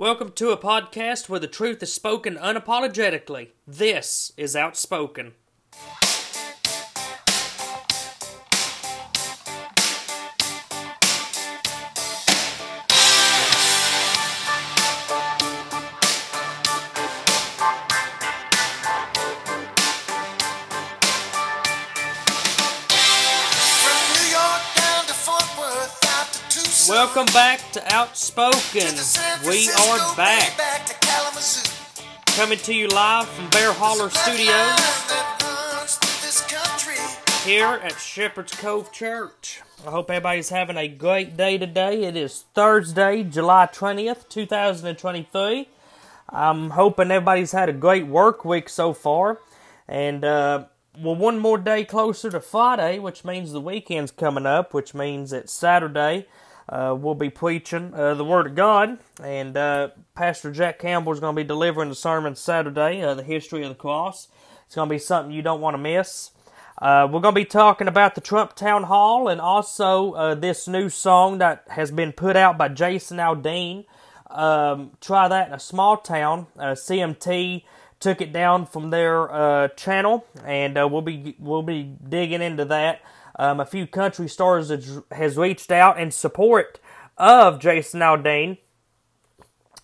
Welcome to a podcast where the truth is spoken unapologetically. This is Outspoken. Welcome back to Outspoken. We are back, coming to you live from Bear Holler Studios that runs through this country. here at Shepherd's Cove Church. I hope everybody's having a great day today. It is Thursday, July 20th, 2023. I'm hoping everybody's had a great work week so far. And, uh, well, one more day closer to Friday, which means the weekend's coming up, which means it's Saturday uh, we'll be preaching uh, the Word of God. And uh, Pastor Jack Campbell is going to be delivering the sermon Saturday, uh, the history of the cross. It's going to be something you don't want to miss. Uh, we're going to be talking about the Trump Town Hall and also uh, this new song that has been put out by Jason Aldean. Um, try that in a small town. CMT took it down from their channel, and we'll be we'll be digging into that. Um, a few country stars has, reached out in support of Jason Aldean.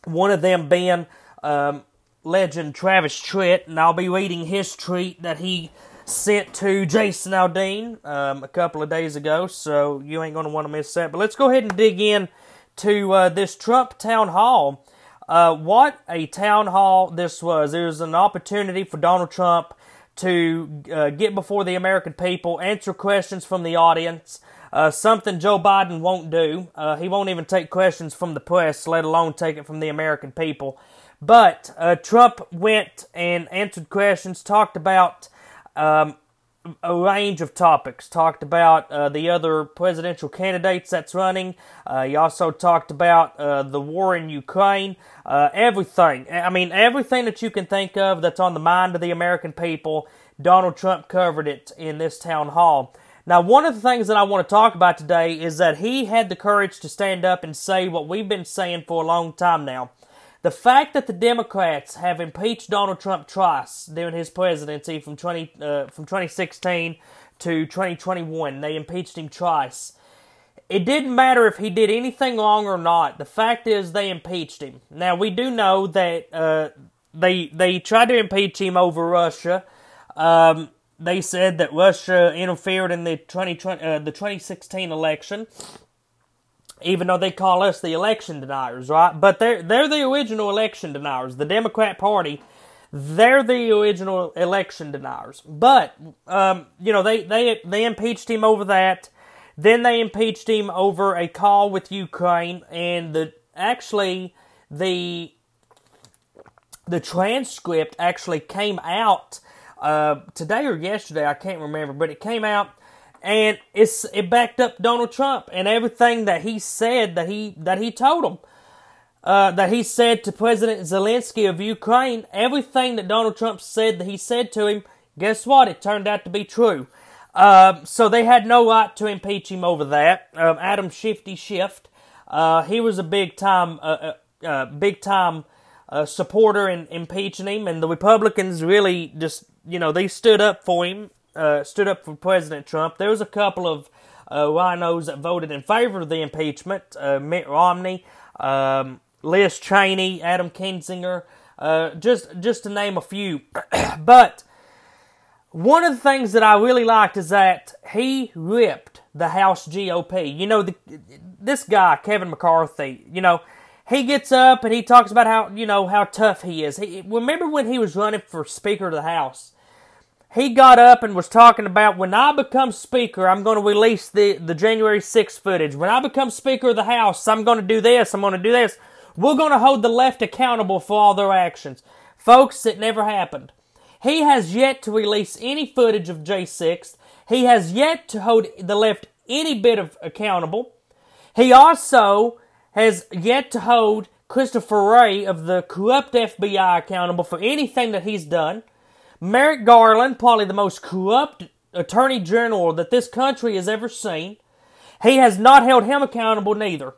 One of them being um, legend Travis Tritt, and I'll be reading his tweet that he sent to Jason Aldean um, a couple of days ago, so you ain't to want to miss that. But let's go ahead and dig in to uh, this Trump town hall. Uh, what a town hall this was. It was an opportunity for Donald Trump to uh, get before the American people, answer questions from the audience. Uh, something Joe Biden won't do. Uh, he won't even take questions from the press, let alone take it from the American people. But uh, Trump went and answered questions, talked about um, a range of topics. Talked about uh, the other presidential candidates that's running. Uh, he also talked about uh, the war in Ukraine. Uh, everything. I mean, everything that you can think of that's on the mind of the American people. Donald Trump covered it in this town hall. Now, one of the things that I want to talk about today is that he had the courage to stand up and say what we've been saying for a long time now. The fact that the Democrats have impeached Donald Trump twice during his presidency from 20 uh, from 2016 to 2021, they impeached him twice. It didn't matter if he did anything wrong or not. The fact is, they impeached him. Now we do know that uh, they they tried to impeach him over Russia. Um, they said that Russia interfered in the 2020, uh, the 2016 election even though they call us the election deniers, right? But they're they're the original election deniers. The Democrat Party, they're the original election deniers. But um, you know, they they they impeached him over that. Then they impeached him over a call with Ukraine, and the actually the the transcript actually came out uh, today or yesterday. I can't remember, but it came out and it's it backed up Donald Trump and everything that he said that he that he told him. Uh, that he said to President Zelensky of Ukraine, everything that Donald Trump said that he said to him, guess what? It turned out to be true. Uh, so they had no right to impeach him over that. Um, Adam Shifty Schiff, uh, he was a big time, uh, uh, uh, big time supporter in impeaching him, and the Republicans really just, you know, they stood up for him uh, stood up for President Trump. There was a couple of uh, rhinos that voted in favor of the impeachment: uh, Mitt Romney, um, Liz Cheney, Adam Kinzinger, uh, just just to name a few. but one of the things that I really liked is that he ripped the House GOP. You know, the, this guy Kevin McCarthy. You know. He gets up and he talks about how you know how tough he is. He, remember when he was running for Speaker of the House? He got up and was talking about when I become Speaker, I'm going to release the, the January 6th footage. When I become Speaker of the House, I'm going to do this, I'm going to do this. We're going to hold the left accountable for all their actions. Folks, it never happened. He has yet to release any footage of J6. He has yet to hold the left any bit of accountable. He also has yet to hold Christopher Wray of the corrupt FBI accountable for anything that he's done. Merrick Garland, probably the most corrupt attorney general that this country has ever seen. He has not held him accountable neither.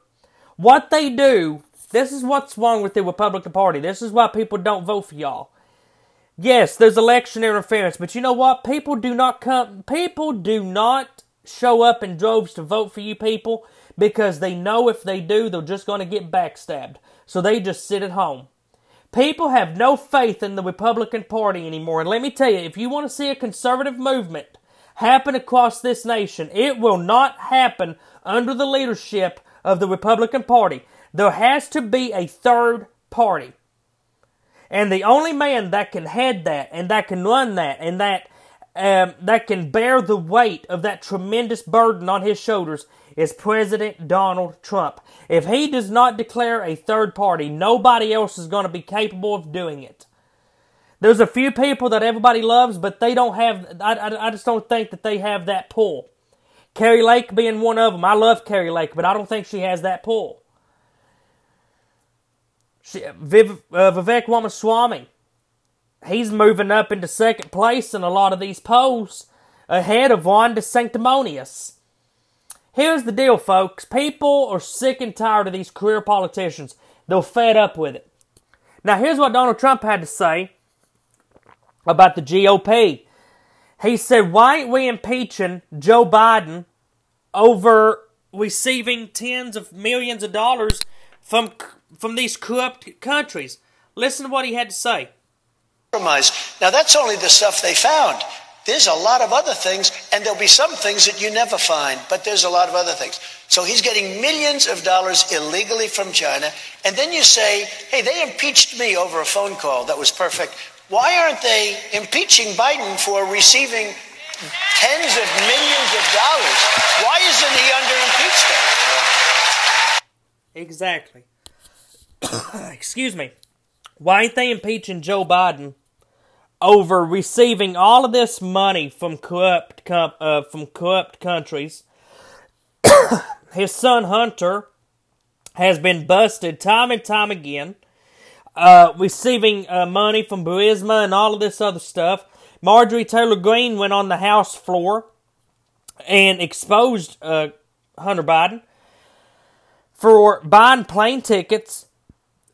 What they do This is what's wrong with the Republican Party. This is why people don't vote for y'all. Yes, there's election interference, but you know what? People do not come people do not show up in droves to vote for you people because they know if they do, they're just going to get backstabbed. So they just sit at home. People have no faith in the Republican Party anymore. And let me tell you, if you want to see a conservative movement happen across this nation, it will not happen under the leadership of the Republican Party. There has to be a third party. And the only man that can head that and that can run that and that um, that can bear the weight of that tremendous burden on his shoulders is President Donald Trump. If he does not declare a third party, nobody else is going to be capable of doing it. There's a few people that everybody loves, but they don't have, I, I, I just don't think that they have that pull. Kari Lake being one of them. I love Kari Lake, but I don't think she has that pull. She, Viv, uh, Vivek Ramaswamy, he's moving up into second place in a lot of these polls ahead of Ron DeSanctimonious. Here's the deal, folks. People are sick and tired of these career politicians. They're fed up with it. Now, here's what Donald Trump had to say about the GOP. He said, Why ain't we impeaching Joe Biden over receiving tens of millions of dollars from, from these corrupt countries? Listen to what he had to say. Now, that's only the stuff they found. There's a lot of other things, and there'll be some things that you never find, but there's a lot of other things. So he's getting millions of dollars illegally from China, and then you say, hey, they impeached me over a phone call that was perfect. Why aren't they impeaching Biden for receiving tens of millions of dollars? Why isn't he under impeachment? Exactly. Excuse me. Why ain't they impeaching Joe Biden over receiving all of this money from corrupt com- uh, from corrupt countries. His son Hunter has been busted time and time again, uh, receiving uh, money from Burisma and all of this other stuff. Marjorie Taylor Greene went on the House floor and exposed uh, Hunter Biden for buying plane tickets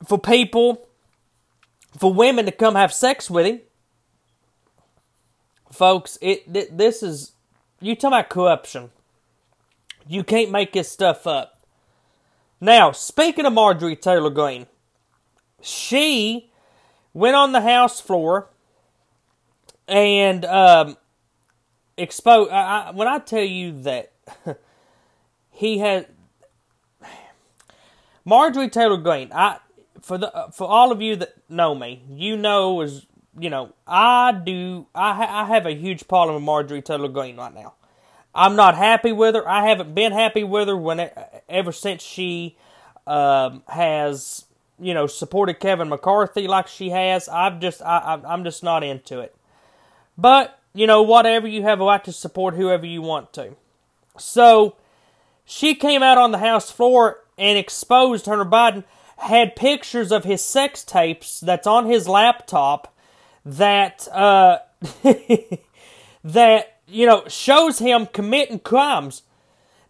for people, for women to come have sex with him folks, it th- this is you talking about corruption. You can't make this stuff up. Now, speaking of Marjorie Taylor Greene, she went on the House floor and um, exposed. I, I, when I tell you that he had Marjorie Taylor Greene, I for the for all of you that know me, you know as you know, I do. I ha- I have a huge problem with Marjorie Taylor Greene right now. I'm not happy with her. I haven't been happy with her when ever since she um, has you know supported Kevin McCarthy like she has. I've just I, I'm just not into it. But you know, whatever you have a right to support whoever you want to. So she came out on the House floor and exposed Hunter Biden had pictures of his sex tapes that's on his laptop that uh, that you know shows him committing crimes.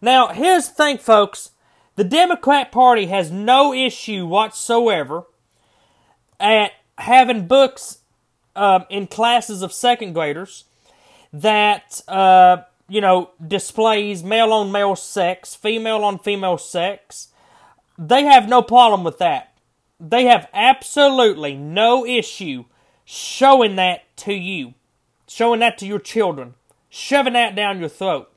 Now, here's the thing, folks: the Democrat Party has no issue whatsoever at having books um, in classes of second graders that uh, you know displays male on male sex, female on female sex. They have no problem with that. They have absolutely no issue showing that to you, showing that to your children, shoving that down your throat.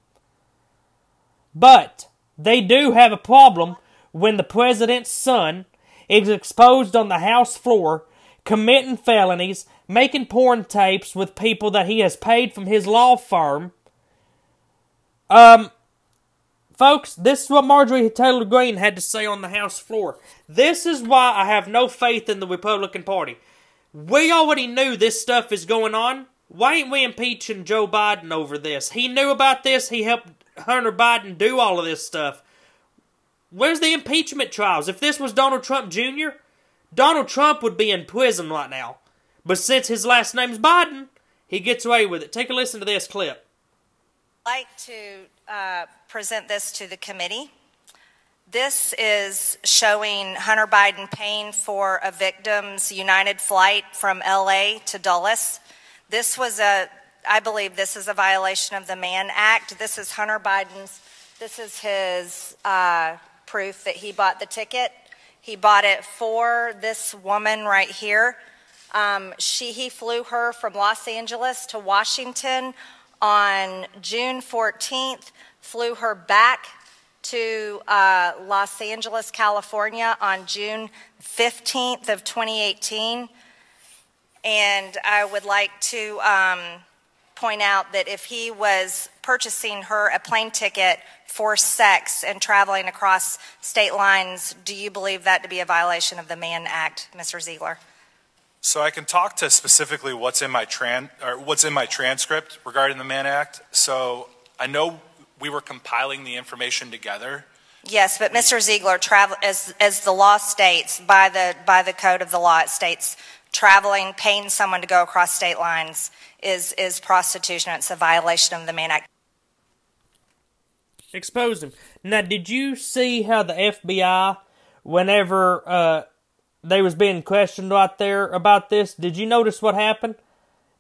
But they do have a problem when the president's son is exposed on the House floor committing felonies, making porn tapes with people that he has paid from his law firm. Um, folks, this is what Marjorie Taylor Greene had to say on the House floor. This is why I have no faith in the Republican Party. We already knew this stuff is going on. Why ain't we impeaching Joe Biden over this? He knew about this. He helped Hunter Biden do all of this stuff. Where's the impeachment trials? If this was Donald Trump Jr., Donald Trump would be in prison right now. But since his last name's Biden, he gets away with it. Take a listen to this clip. I'd like to uh, present this to the committee. This is showing Hunter Biden paying for a victim's United flight from LA to Dulles. This was a, I believe this is a violation of the Mann Act. This is Hunter Biden's, this is his uh, proof that he bought the ticket. He bought it for this woman right here. Um, she, he flew her from Los Angeles to Washington on June 14th, flew her back to uh, Los Angeles, California on June 15th of 2018. And I would like to um, point out that if he was purchasing her a plane ticket for sex and traveling across state lines, do you believe that to be a violation of the Mann Act, Mr. Ziegler? So I can talk to specifically what's in my tran or what's in my transcript regarding the Mann Act. So I know we were compiling the information together. Yes, but Mr. Ziegler, travel, as, as the law states, by the, by the code of the law, it states traveling, paying someone to go across state lines is, is prostitution. It's a violation of the Mann Act. Exposed him. Now, did you see how the FBI, whenever uh, they was being questioned right there about this, did you notice what happened?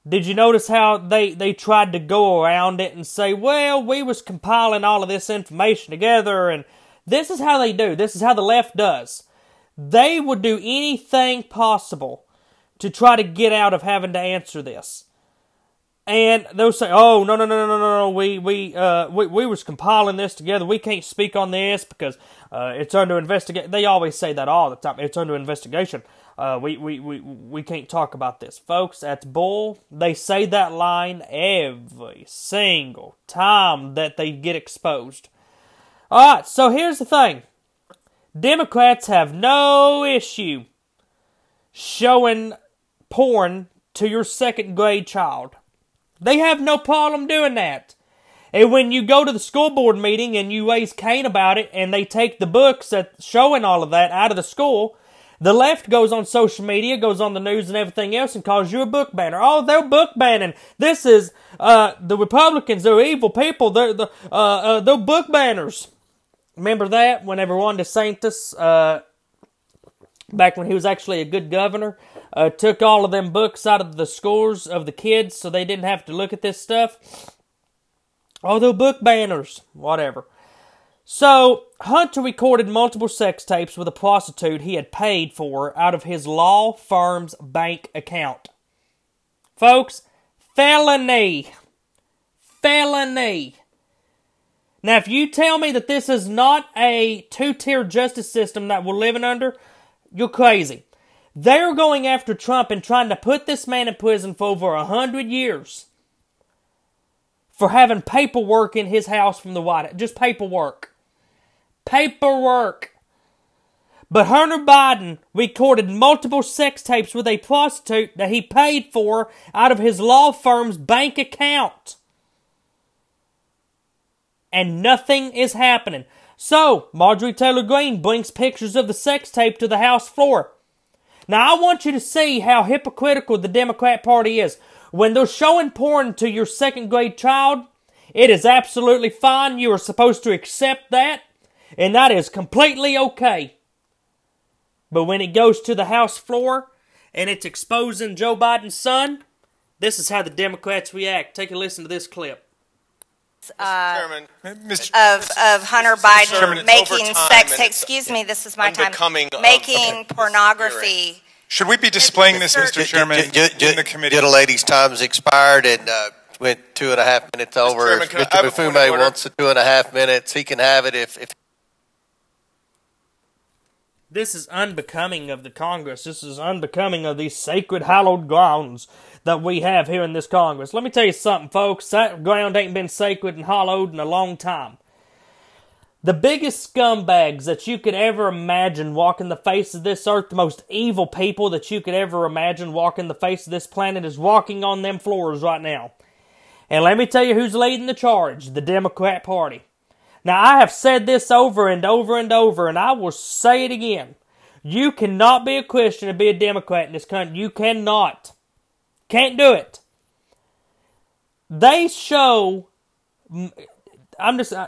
Did you notice how they, they tried to go around it and say, well, we was compiling all of this information together and this is how they do. This is how the left does. They would do anything possible to try to get out of having to answer this. And they'll say, "Oh no no no no no no! We we uh we we was compiling this together. We can't speak on this because uh, it's under investigation." They always say that all the time. It's under investigation. Uh, we, we, we, we can't talk about this. Folks, that's bull. They say that line every single time that they get exposed. Alright, so here's the thing Democrats have no issue showing porn to your second grade child. They have no problem doing that. And when you go to the school board meeting and you raise Cain about it and they take the books that showing all of that out of the school, the left goes on social media, goes on the news and everything else and calls you a book banner. Oh, they're book banning. This is, uh, the Republicans, they're evil people. They're, the, uh, uh, they're book banners. Remember that? Whenever Ron DeSantis, uh, back when he was actually a good governor, uh, took all of them books out of the scores of the kids so they didn't have to look at this stuff. Oh, they're book banners. Whatever. So, Hunter recorded multiple sex tapes with a prostitute he had paid for out of his law firm's bank account. Folks, felony. Felony. Now, if you tell me that this is not a two tier justice system that we're living under, you're crazy. They're going after Trump and trying to put this man in prison for over a hundred years for having paperwork in his house from the White House. Just paperwork paperwork. But Hunter Biden recorded multiple sex tapes with a prostitute that he paid for out of his law firm's bank account. And nothing is happening. So, Marjorie Taylor Greene brings pictures of the sex tape to the House floor. Now, I want you to see how hypocritical the Democrat Party is. When they're showing porn to your second grade child, it is absolutely fine. You are supposed to accept that and that is completely okay. But when it goes to the House floor and it's exposing Joe Biden's son, this is how the Democrats react. Take a listen to this clip. Uh, Chairman, of, of Hunter Biden Chairman, making sex and tape. it's Excuse me, this is my time. unbecoming of- Making okay. pornography. Should we be displaying this, Mr. Chairman, Ju- ju- in the committee? Gentle lady's time's expired and uh, went two and a half minutes over. Chairman, if Mr. have a point of Mfume wants the two and a half minutes, he can have it. If, if This is unbecoming of the Congress. This is unbecoming of these sacred, hallowed grounds that we have here in this Congress. Let me tell you something, folks. That ground ain't been sacred and hallowed in a long time. The biggest scumbags that you could ever imagine walking the face of this earth, the most evil people that you could ever imagine walking the face of this planet, is walking on them floors right now. And let me tell you who's leading the charge the Democrat Party. Now, I have said this over and over and over, and I will say it again. You cannot be a Christian and be a Democrat in this country. You cannot. Can't do it. They show. I'm just. I,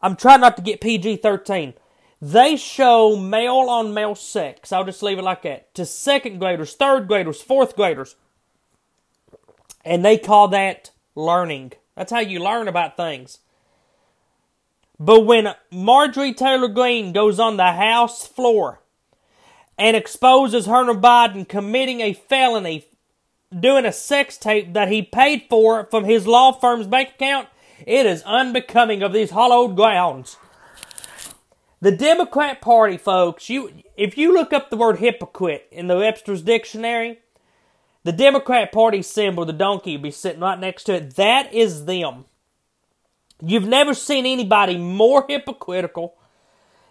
I'm trying not to get PG 13. they show male on male sex. I'll just leave it like that. To second graders, third graders, fourth graders. And they call that learning. That's how you learn about things. But when Marjorie Taylor Greene goes on the House floor and exposes Hunter Biden committing a felony, doing a sex tape that he paid for from his law firm's bank account, it is unbecoming of these hollowed grounds. The Democrat Party, folks, you if you look up the word hypocrite in the Webster's dictionary, the Democrat Party symbol, the donkey, be sitting right next to it. That is them. You've never seen anybody more hypocritical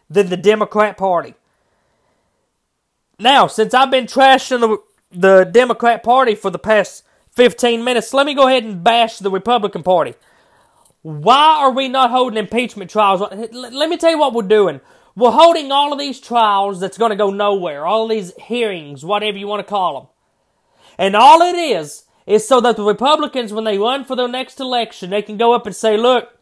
than the Democrat Party. Now, since I've been trashing the, the Democrat Party for the past 15 minutes, let me go ahead and bash the Republican Party. Why are we not holding impeachment trials? Let me tell you what we're doing. We're holding all of these trials that's going to go nowhere, all these hearings, whatever you want to call them. And all it is, is so that the Republicans, when they run for their next election, they can go up and say, look,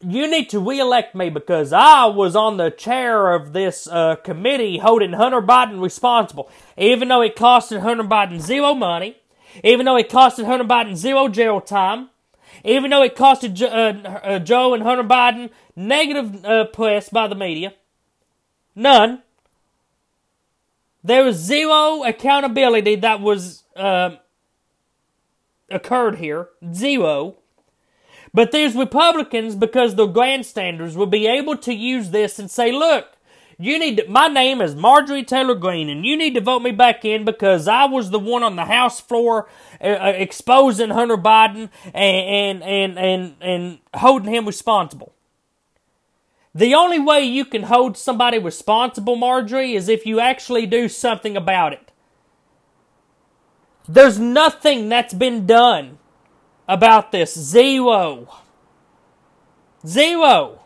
you need to reelect me because I was on the chair of this uh, committee holding Hunter Biden responsible, even though it costed Hunter Biden zero money, even though it costed Hunter Biden zero jail time, even though it costed jo- uh, uh, Joe and Hunter Biden negative uh, press by the media. None. There was zero accountability that was um, occurred here. Zero. But there's Republicans, because the grandstanders, will be able to use this and say, look, you need to, my name is Marjorie Taylor Greene, and you need to vote me back in because I was the one on the House floor uh, uh, exposing Hunter Biden and, and, and, and, and holding him responsible. The only way you can hold somebody responsible, Marjorie, is if you actually do something about it. There's nothing that's been done about this. Zero. Zero.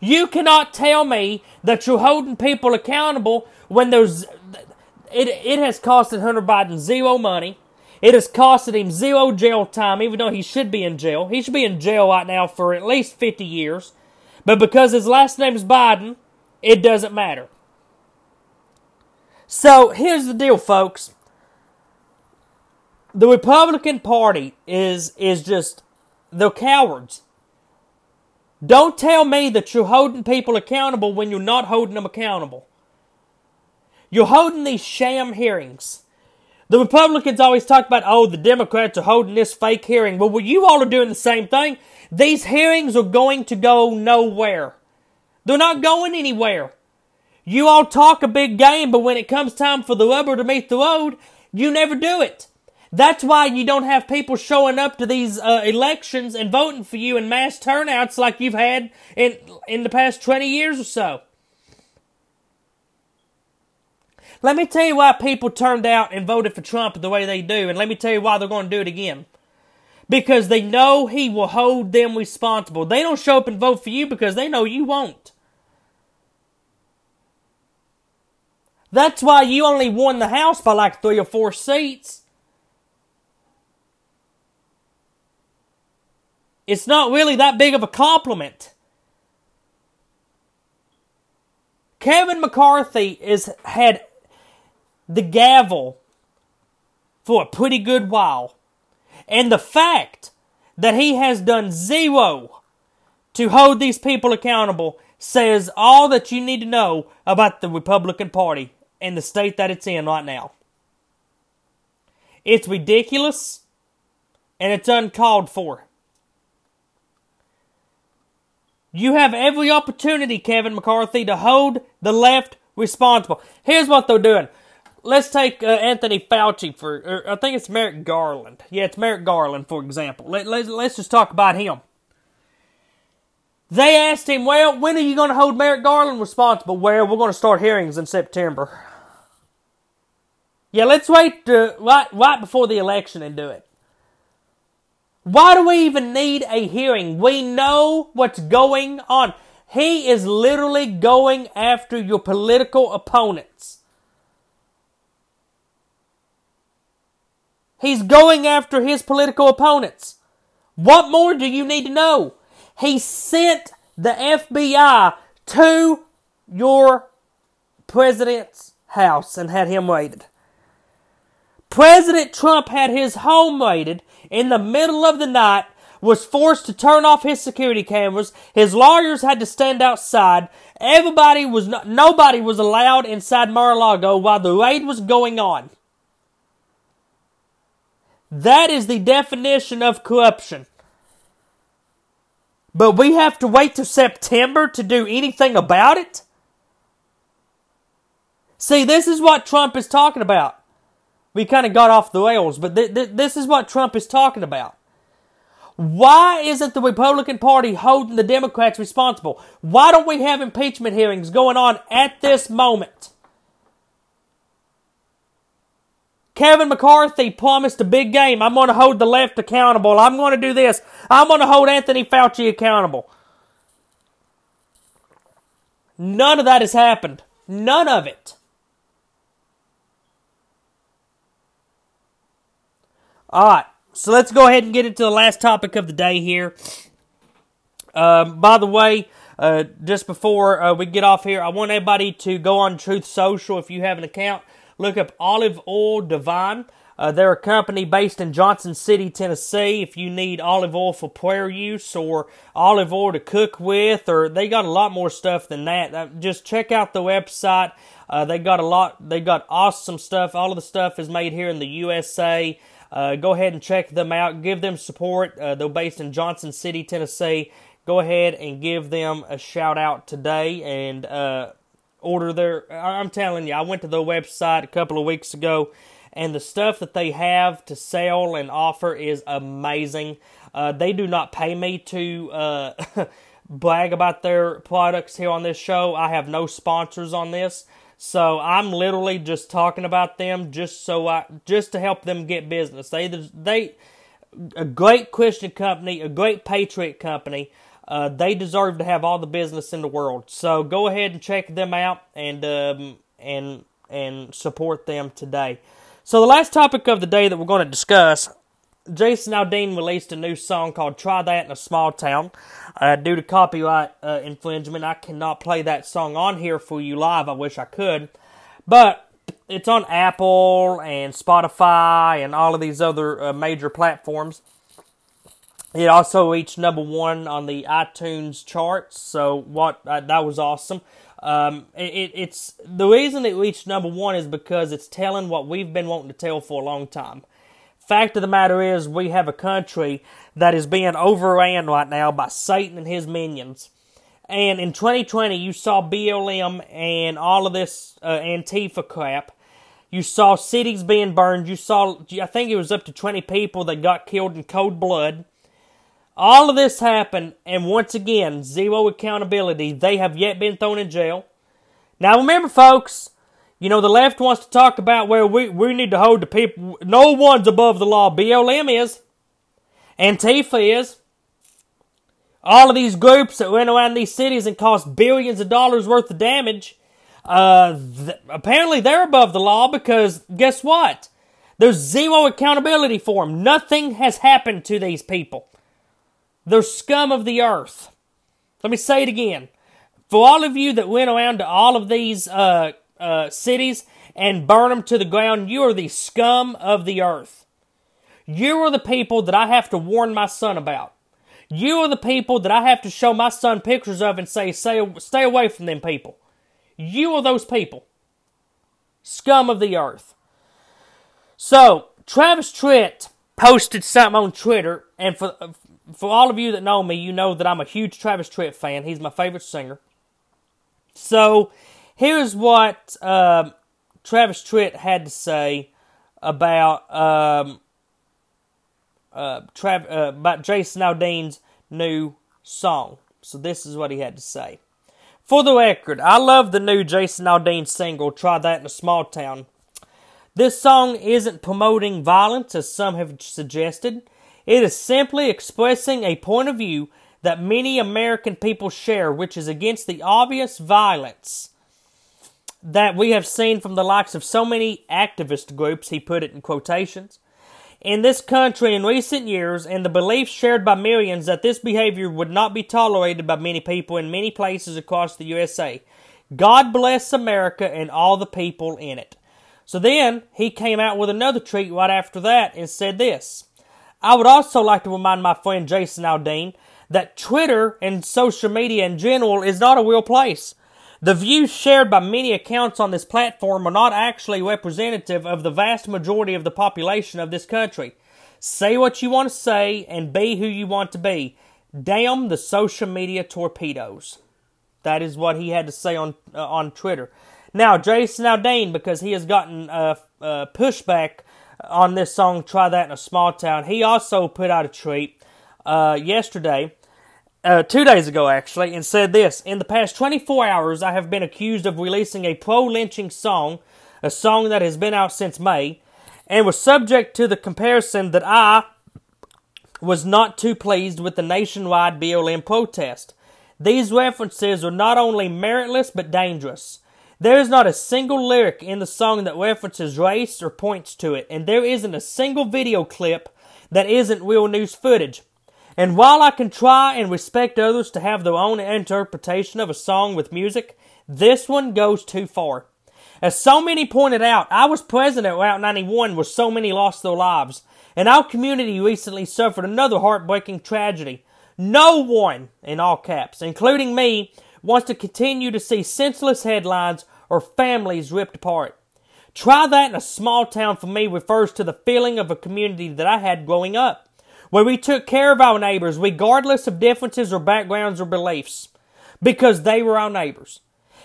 You cannot tell me that you're holding people accountable when there's. It, it has costed Hunter Biden zero money. It has costed him zero jail time, even though he should be in jail. He should be in jail right now for at least 50 years. But because his last name is Biden, it doesn't matter. So here's the deal, folks the Republican Party is is just they're cowards. Don't tell me that you're holding people accountable when you're not holding them accountable. You're holding these sham hearings. The Republicans always talk about, oh, the Democrats are holding this fake hearing. Well, you all are doing the same thing. These hearings are going to go nowhere. They're not going anywhere. You all talk a big game, but when it comes time for the rubber to meet the road, you never do it. That's why you don't have people showing up to these uh, elections and voting for you in mass turnouts like you've had in in the past 20 years or so. Let me tell you why people turned out and voted for Trump the way they do, and let me tell you why they're going to do it again. Because they know he will hold them responsible. They don't show up and vote for you because they know you won't. That's why you only won the House by like three or four seats. It's not really that big of a compliment. Kevin McCarthy has had the gavel for a pretty good while. And the fact that he has done zero to hold these people accountable says all that you need to know about the Republican Party and the state that it's in right now. It's ridiculous and it's uncalled for. You have every opportunity, Kevin McCarthy, to hold the left responsible. Here's what they're doing. Let's take uh, Anthony Fauci for, I think it's Merrick Garland. Yeah, it's Merrick Garland, for example. Let, let, let's just talk about him. They asked him, well, when are you going to hold Merrick Garland responsible? Well, we're going to start hearings in September. Yeah, let's wait uh, right, right before the election and do it. Why do we even need a hearing? We know what's going on. He is literally going after your political opponents. He's going after his political opponents. What more do you need to know? He sent the FBI to your president's house and had him raided. President Trump had his home raided in the middle of the night, was forced to turn off his security cameras. His lawyers had to stand outside. Everybody was no, nobody was allowed inside Mar-a-Lago while the raid was going on. That is the definition of corruption. But we have to wait till September to do anything about it? See, this is what Trump is talking about. We kind of got off the rails, but th- th- this is what Trump is talking about. Why isn't the Republican Party holding the Democrats responsible? Why don't we have impeachment hearings going on at this moment? Kevin McCarthy promised a big game. I'm going to hold the left accountable. I'm going to do this. I'm going to hold Anthony Fauci accountable. None of that has happened. None of it. All right, so let's go ahead and get into the last topic of the day here. Um, by the way, uh, just before uh, we get off here, I want everybody to go on Truth Social if you have an account. Look up Olive Oil Divine. Uh, they're a company based in Johnson City, Tennessee. If you need olive oil for prayer use or olive oil to cook with, or they got a lot more stuff than that. Uh, just check out the website. Uh, they got a lot. They got awesome stuff. All of the stuff is made here in the USA. Uh, go ahead and check them out. Give them support. Uh, they're based in Johnson City, Tennessee. Go ahead and give them a shout out today and uh, order their. I'm telling you, I went to their website a couple of weeks ago, and the stuff that they have to sell and offer is amazing. Uh, they do not pay me to uh, brag about their products here on this show. I have no sponsors on this. So I'm literally just talking about them just so I just to help them get business. They they a great Christian company, a great patriot company. Uh, they deserve to have all the business in the world. So go ahead and check them out and um, and and support them today. So the last topic of the day that we're going to discuss, Jason Aldean released a new song called "Try That in a Small Town." Uh, due to copyright uh, infringement, I cannot play that song on here for you live. I wish I could, but it's on Apple and Spotify and all of these other uh, major platforms. It also reached number one on the iTunes charts, so what uh, that was awesome. Um, it, it's the reason it reached number one is because it's telling what we've been wanting to tell for a long time. Fact of the matter is, we have a country that is being overran right now by Satan and his minions. And in 2020, you saw BLM and all of this uh, Antifa crap. You saw cities being burned. You saw, I think it was up to 20 people that got killed in cold blood. All of this happened, and once again, zero accountability. They have yet been thrown in jail. Now, remember, folks, you know, the left wants to talk about where we, we need to hold the people. No one's above the law. BLM is. Antifa is. All of these groups that went around these cities and caused billions of dollars worth of damage, uh, th- apparently they're above the law because guess what? There's zero accountability for them. Nothing has happened to these people. They're scum of the earth. Let me say it again. For all of you that went around to all of these uh, uh, cities and burn them to the ground, you are the scum of the earth. You are the people that I have to warn my son about. You are the people that I have to show my son pictures of and say, stay, stay away from them people. You are those people. Scum of the earth. So, Travis Tritt posted something on Twitter, and for for all of you that know me, you know that I'm a huge Travis Tritt fan. He's my favorite singer. So, here's what um, Travis Tritt had to say about um, uh, Trav- uh, about Jason Aldean's new song. So this is what he had to say. For the record, I love the new Jason Aldean single, Try That in a Small Town. This song isn't promoting violence, as some have suggested. It is simply expressing a point of view that many American people share, which is against the obvious violence that we have seen from the likes of so many activist groups, he put it in quotations, in this country in recent years, and the belief shared by millions that this behavior would not be tolerated by many people in many places across the USA. God bless America and all the people in it. So then he came out with another tweet right after that and said this I would also like to remind my friend Jason Aldean that Twitter and social media in general is not a real place. The views shared by many accounts on this platform are not actually representative of the vast majority of the population of this country. Say what you want to say and be who you want to be. Damn the social media torpedoes. That is what he had to say on uh, on Twitter. Now, Jason Aldean, because he has gotten uh, uh, pushback on this song, Try That in a Small Town, he also put out a tweet uh, yesterday, uh, two days ago actually, and said this In the past 24 hours, I have been accused of releasing a pro lynching song, a song that has been out since May, and was subject to the comparison that I was not too pleased with the nationwide BLM protest. These references are not only meritless but dangerous. There is not a single lyric in the song that references race or points to it, and there isn't a single video clip that isn't real news footage. And while I can try and respect others to have their own interpretation of a song with music, this one goes too far. As so many pointed out, I was present at Route 91 where so many lost their lives, and our community recently suffered another heartbreaking tragedy. No one, in all caps, including me, wants to continue to see senseless headlines or families ripped apart. Try that in a small town for me refers to the feeling of a community that I had growing up, where we took care of our neighbors regardless of differences or backgrounds or beliefs, because they were our neighbors.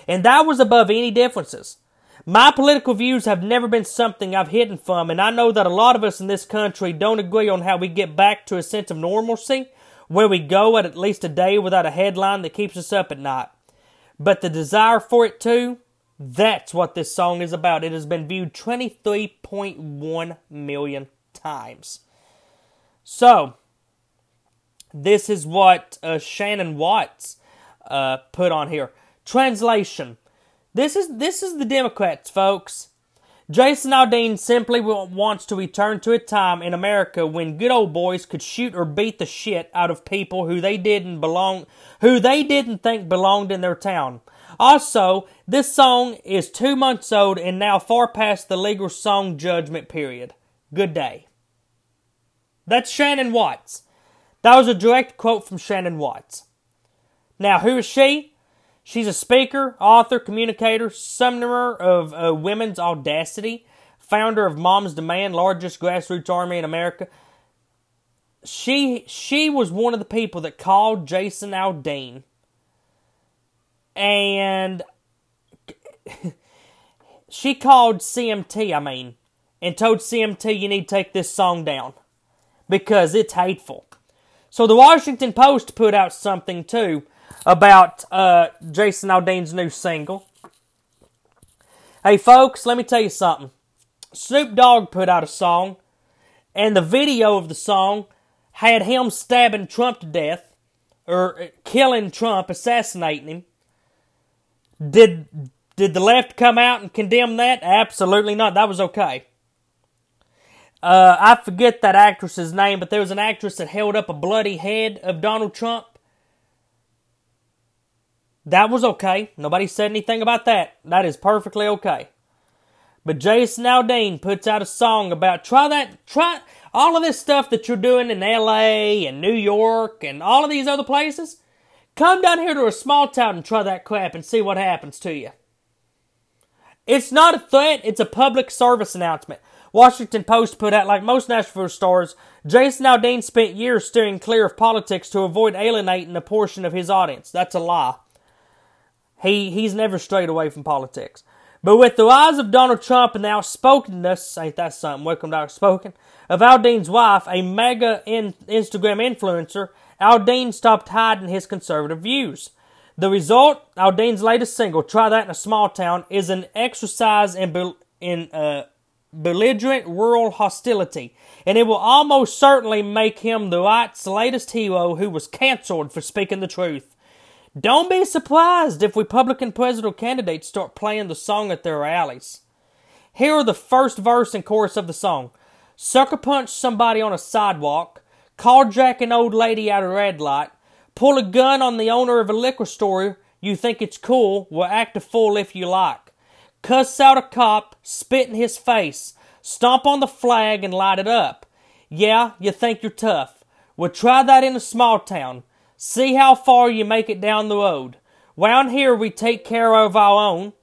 And that was above any differences. My political views have never been something I've hidden from, and I know that a lot of us in this country don't agree on how we get back to a sense of normalcy where we go at at least a day without a headline that keeps us up at night. But the desire for it too, that's what this song is about. It has been viewed 23.1 million times. So, this is what uh, Shannon Watts uh, put on here. Translation. This is this is the Democrats, folks. Jason Aldean simply wants to return to a time in America when good old boys could shoot or beat the shit out of people who they didn't belong who they didn't think belonged in their town. Also, this song is 2 months old and now far past the legal song judgment period. Good day. That's Shannon Watts. That was a direct quote from Shannon Watts. Now, who is she? She's a speaker, author, communicator, summoner of uh, women's audacity, founder of Moms Demand, largest grassroots army in America. She she was one of the people that called Jason Aldean, and she called CMT. I mean, and told CMT you need to take this song down because it's hateful. So the Washington Post put out something too about uh, Jason Aldean's new single. Hey, folks, let me tell you something. Snoop Dogg put out a song, and the video of the song had him stabbing Trump to death, or killing Trump, assassinating him. Did did the left come out and condemn that? Absolutely not. That was okay. Uh, I forget that actress's name, but there was an actress that held up a bloody head of Donald Trump that was okay. Nobody said anything about that. That is perfectly okay. But Jason Aldean puts out a song about try that, try all of this stuff that you're doing in LA and New York and all of these other places. Come down here to a small town and try that crap and see what happens to you. It's not a threat, it's a public service announcement. Washington Post put out, like most Nashville stars, Jason Aldean spent years steering clear of politics to avoid alienating a portion of his audience. That's a lie. He he's never strayed away from politics. But with the rise of Donald Trump and the outspokenness, ain't that something? Welcome to Outspoken. Of Aldean's wife, a MAGA in, Instagram influencer, Aldean stopped hiding his conservative views. The result, Aldean's latest single, Try That in a Small Town, is an exercise in, in uh, belligerent rural hostility, and it will almost certainly make him the right's latest hero who was canceled for speaking the truth. Don't be surprised if Republican presidential candidates start playing the song at their rallies. Here are the first verse and chorus of the song. Sucker punch somebody on a sidewalk, carjack an old lady at a red light, pull a gun on the owner of a liquor store you think it's cool, well, act a fool if you like. Cuss out a cop, spit in his face, stomp on the flag, and light it up. Yeah, you think you're tough. Well, try that in a small town. See how far you make it down the road. Round here, we take care of our own.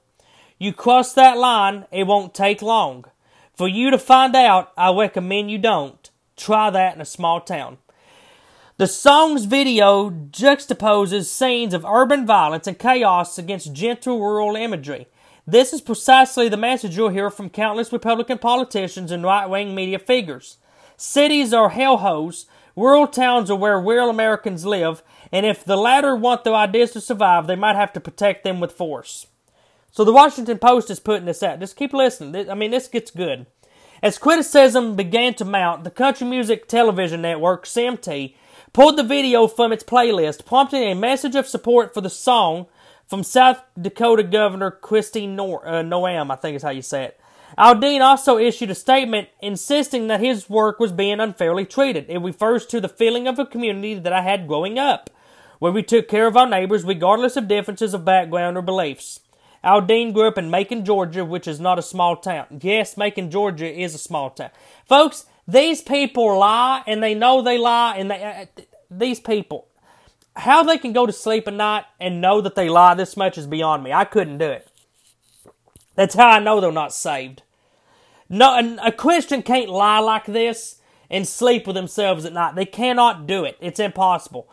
You cross that line, it won't take long. For you to find out, I recommend you don't. Try that in a small town. The song's video juxtaposes scenes of urban violence and chaos against gentle rural imagery. This is precisely the message you'll hear from countless Republican politicians and right wing media figures. Cities are hellholes, rural towns are where real Americans live, and if the latter want their ideas to survive, they might have to protect them with force. So the Washington Post is putting this out. Just keep listening. I mean, this gets good. As criticism began to mount, the Country Music Television Network, CMT, pulled the video from its playlist, prompting a message of support for the song from South Dakota Governor Kristi Nor- uh, Noem, I think is how you say it. Aldean also issued a statement insisting that his work was being unfairly treated. It refers to the feeling of a community that I had growing up, where we took care of our neighbors regardless of differences of background or beliefs. Aldean grew up in Macon, Georgia, which is not a small town. Yes, Macon, Georgia is a small town. Folks, these people lie and they know they lie and they, uh, these people, how they can go to sleep at night and know that they lie this much is beyond me. I couldn't do it. That's how I know they're not saved. No, a Christian can't lie like this and sleep with themselves at night. They cannot do it. It's impossible.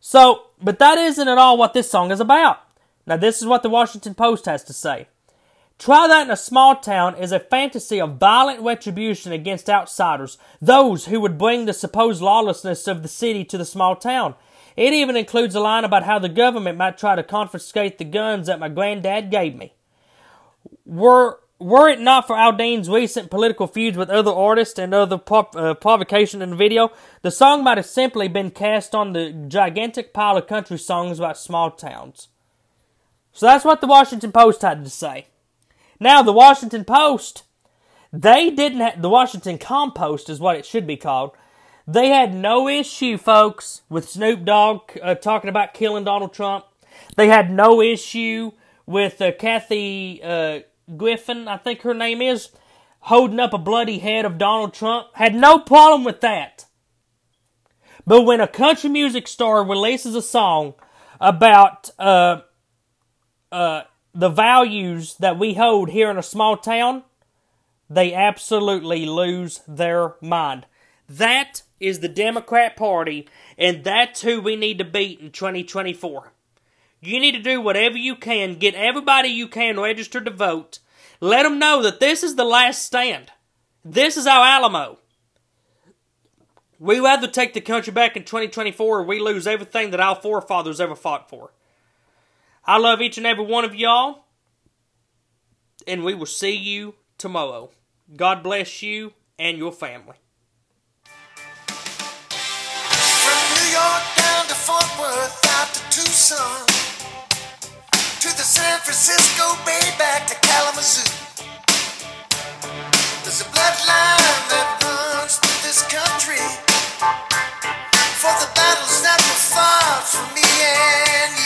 So, but that isn't at all what this song is about. Now, this is what the Washington Post has to say. Try that in a small town is a fantasy of violent retribution against outsiders, those who would bring the supposed lawlessness of the city to the small town. It even includes a line about how the government might try to confiscate the guns that my granddad gave me. Were were it not for Aldean's recent political feuds with other artists and other uh, provocation in the video, the song might have simply been cast on the gigantic pile of country songs about small towns. So that's what the Washington Post had to say. Now, the Washington Post, they didn't the Washington Compost is what it should be called. They had no issue, folks, with Snoop Dogg uh, talking about killing Donald Trump. They had no issue with uh, Kathy uh, Griffin, I think her name is, holding up a bloody head of Donald Trump. Had no problem with that. But when a country music star releases a song about uh, uh, the values that we hold here in a small town, they absolutely lose their mind. That is the Democrat Party, and that's who we need to beat in 2024. You need to do whatever you can, get everybody you can registered to vote. Let them know that this is the last stand. This is our Alamo. We rather take the country back in 2024 or we lose everything that our forefathers ever fought for. I love each and every one of y'all, and we will see you tomorrow. God bless you and your family. York down to Fort Worth, out to Tucson, to the San Francisco Bay, back to Kalamazoo. There's a bloodline that runs through this country for the battles that were fought for me and you.